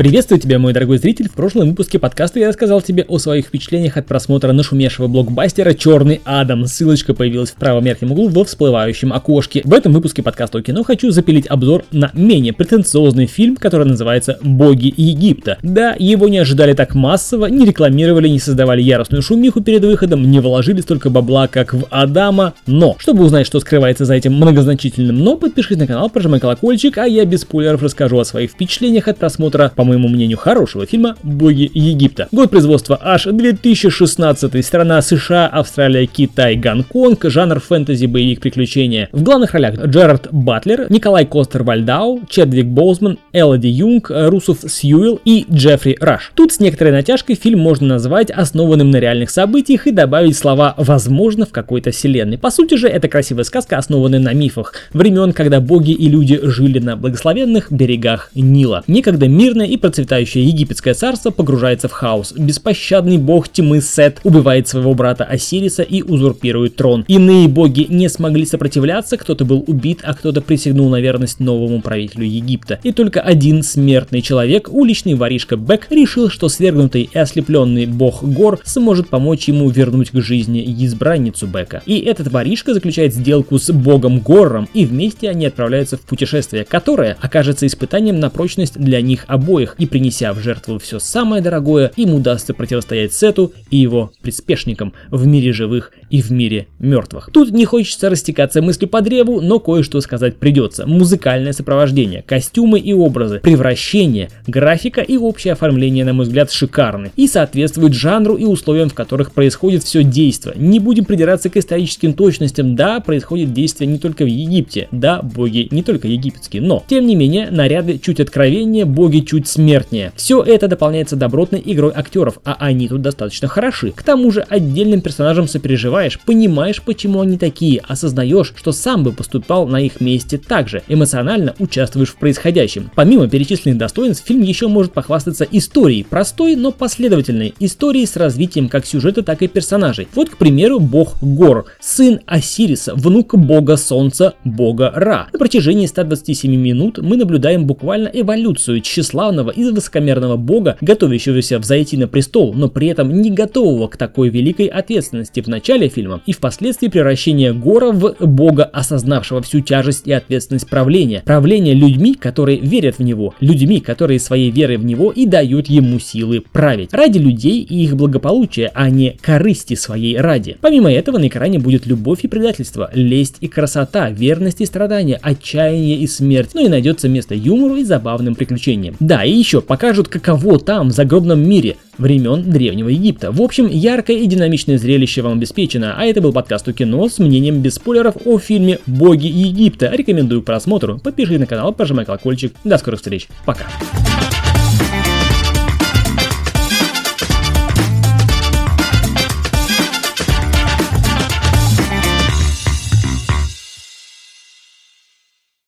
Приветствую тебя, мой дорогой зритель. В прошлом выпуске подкаста я рассказал тебе о своих впечатлениях от просмотра нашумевшего блокбастера «Черный Адам». Ссылочка появилась в правом верхнем углу во всплывающем окошке. В этом выпуске подкаста о кино хочу запилить обзор на менее претенциозный фильм, который называется «Боги Египта». Да, его не ожидали так массово, не рекламировали, не создавали яростную шумиху перед выходом, не вложили столько бабла, как в Адама, но, чтобы узнать, что скрывается за этим многозначительным «но», подпишись на канал, прожимай колокольчик, а я без спойлеров расскажу о своих впечатлениях от просмотра, по моему мнению, хорошего фильма «Боги Египта». Год производства аж 2016, страна США, Австралия, Китай, Гонконг, жанр фэнтези, боевик, приключения. В главных ролях Джерард Батлер, Николай Костер-Вальдау, Чедвик Боузман, Элоди Юнг, Русов Сьюэлл и Джеффри Раш. Тут с некоторой натяжкой фильм можно назвать основанным на реальных событиях и добавить слова «возможно» в какой-то вселенной. По сути же, это красивая сказка, основанная на мифах времен, когда боги и люди жили на благословенных берегах Нила. Некогда мирное и процветающее египетское царство погружается в хаос. Беспощадный бог тьмы Сет убивает своего брата Осириса и узурпирует трон. Иные боги не смогли сопротивляться, кто-то был убит, а кто-то присягнул на верность новому правителю Египта. И только один смертный человек, уличный воришка Бек, решил, что свергнутый и ослепленный бог Гор сможет помочь ему вернуть к жизни избранницу Бека. И этот воришка заключает сделку с богом Гором, и вместе они отправляются в путешествие, которое окажется испытанием на прочность для них обоих, и принеся в жертву все самое дорогое, им удастся противостоять Сету и его приспешникам в мире живых и в мире мертвых. Тут не хочется растекаться мыслью по древу, но кое-что сказать придется. Музыкальное сопровождение, костюмы и образы, превращение, графика и общее оформление, на мой взгляд, шикарны и соответствуют жанру и условиям, в которых происходит все действо. Не будем придираться к историческим точностям, да, происходит действие не только в Египте, да, боги не только египетские, но, тем не менее, наряды чуть откровеннее, боги чуть смертнее. Все это дополняется добротной игрой актеров, а они тут достаточно хороши. К тому же отдельным персонажам сопереживаешь, понимаешь, почему они такие, осознаешь, что сам бы поступал на их месте так же, эмоционально участвуешь в происходящем. Помимо перечисленных достоинств, фильм еще может похвастаться историей, простой, но последовательной, историей с развитием как сюжета, так и персонажей. Вот, к примеру, бог Гор, сын Осириса, внук бога Солнца, бога Ра. На протяжении 127 минут мы наблюдаем буквально эволюцию тщеславного и высокомерного бога, готовящегося взойти на престол, но при этом не готового к такой великой ответственности в начале фильма и впоследствии превращение Гора в бога, осознавшего всю тяжесть и ответственность правления. Правление людьми, которые верят в него, людьми, которые своей верой в него и дают ему силы править. Ради людей и их благополучия, а не корысти своей ради. Помимо этого на экране будет любовь и предательство, лесть и красота, верность и страдания, отчаяние и смерть, ну и найдется место юмору и забавным приключениям. Да, и еще покажут, каково там, в загробном мире, времен Древнего Египта. В общем, яркое и динамичное зрелище вам обеспечено, а это был подкаст у кино с мнением без спойлеров о фильме «Боги Египта». Рекомендую к просмотру, подпишись на канал, пожимай колокольчик. До скорых встреч, пока.